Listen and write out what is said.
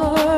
Oh.